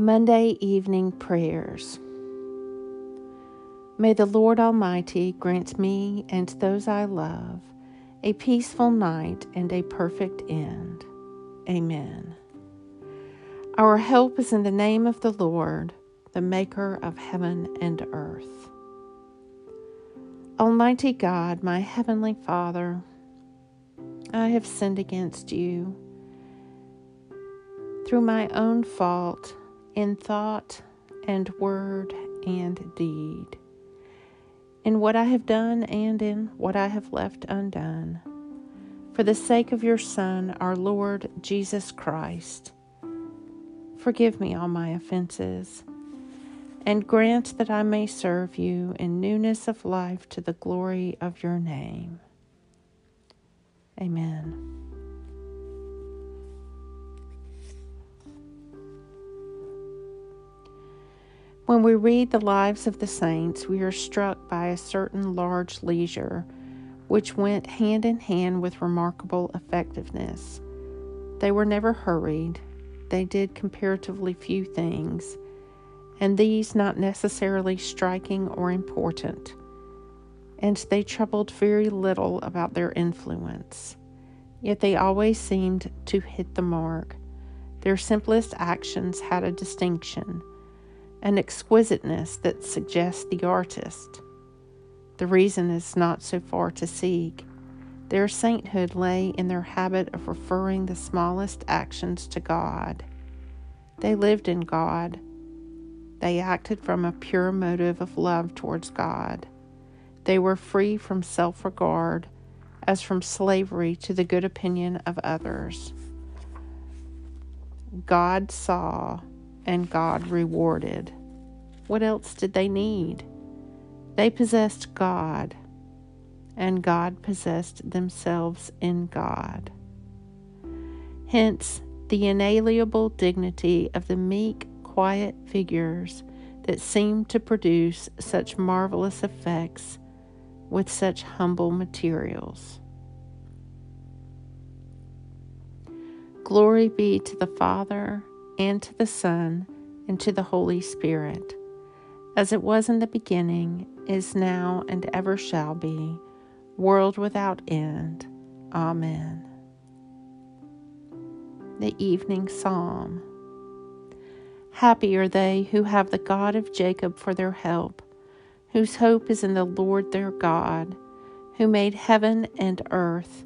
Monday evening prayers. May the Lord Almighty grant me and those I love a peaceful night and a perfect end. Amen. Our help is in the name of the Lord, the Maker of heaven and earth. Almighty God, my Heavenly Father, I have sinned against you through my own fault in thought and word and deed, in what I have done and in what I have left undone. For the sake of your Son, our Lord Jesus Christ, forgive me all my offenses, and grant that I may serve you in newness of life to the glory of your name. Amen. When we read the lives of the saints, we are struck by a certain large leisure which went hand in hand with remarkable effectiveness. They were never hurried, they did comparatively few things, and these not necessarily striking or important, and they troubled very little about their influence. Yet they always seemed to hit the mark. Their simplest actions had a distinction an exquisiteness that suggests the artist. The reason is not so far to seek. Their sainthood lay in their habit of referring the smallest actions to God. They lived in God. They acted from a pure motive of love towards God. They were free from self regard as from slavery to the good opinion of others. God saw and God rewarded. What else did they need? They possessed God, and God possessed themselves in God. Hence, the inalienable dignity of the meek, quiet figures that seem to produce such marvelous effects with such humble materials. Glory be to the Father, and to the Son, and to the Holy Spirit, as it was in the beginning, is now, and ever shall be, world without end. Amen. The Evening Psalm. Happy are they who have the God of Jacob for their help, whose hope is in the Lord their God, who made heaven and earth,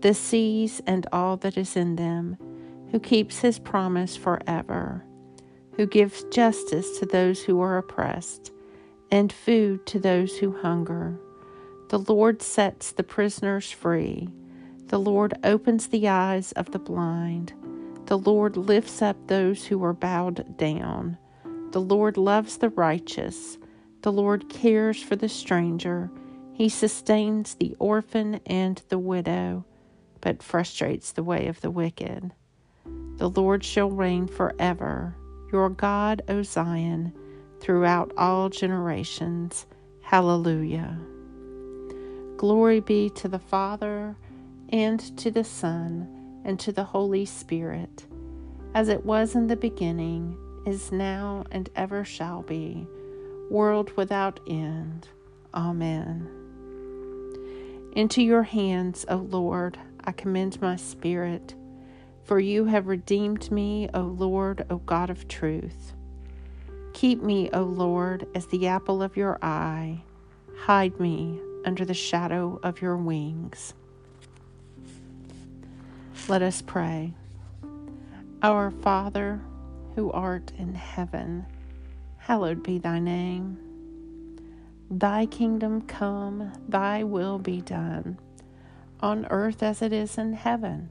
the seas and all that is in them who keeps his promise forever, who gives justice to those who are oppressed, and food to those who hunger. The Lord sets the prisoners free. The Lord opens the eyes of the blind. The Lord lifts up those who are bowed down. The Lord loves the righteous. The Lord cares for the stranger. He sustains the orphan and the widow, but frustrates the way of the wicked. The Lord shall reign forever, your God, O Zion, throughout all generations. Hallelujah. Glory be to the Father, and to the Son, and to the Holy Spirit, as it was in the beginning, is now, and ever shall be, world without end. Amen. Into your hands, O Lord, I commend my spirit. For you have redeemed me, O Lord, O God of truth. Keep me, O Lord, as the apple of your eye. Hide me under the shadow of your wings. Let us pray. Our Father, who art in heaven, hallowed be thy name. Thy kingdom come, thy will be done, on earth as it is in heaven.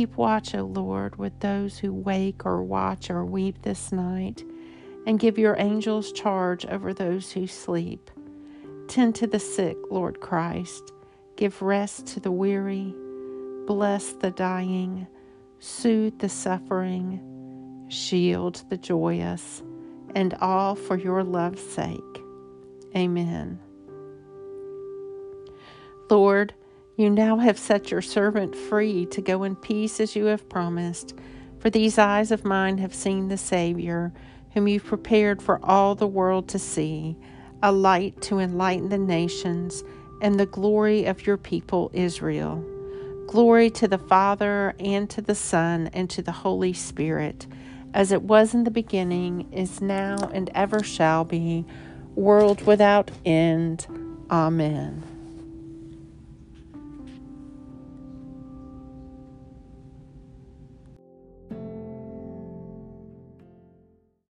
Keep watch, O Lord, with those who wake or watch or weep this night, and give your angels charge over those who sleep. Tend to the sick, Lord Christ. Give rest to the weary. Bless the dying. Soothe the suffering. Shield the joyous. And all for your love's sake. Amen. Lord, you now have set your servant free to go in peace as you have promised. For these eyes of mine have seen the Savior whom you've prepared for all the world to see, a light to enlighten the nations, and the glory of your people Israel. Glory to the Father, and to the Son, and to the Holy Spirit, as it was in the beginning, is now, and ever shall be, world without end. Amen.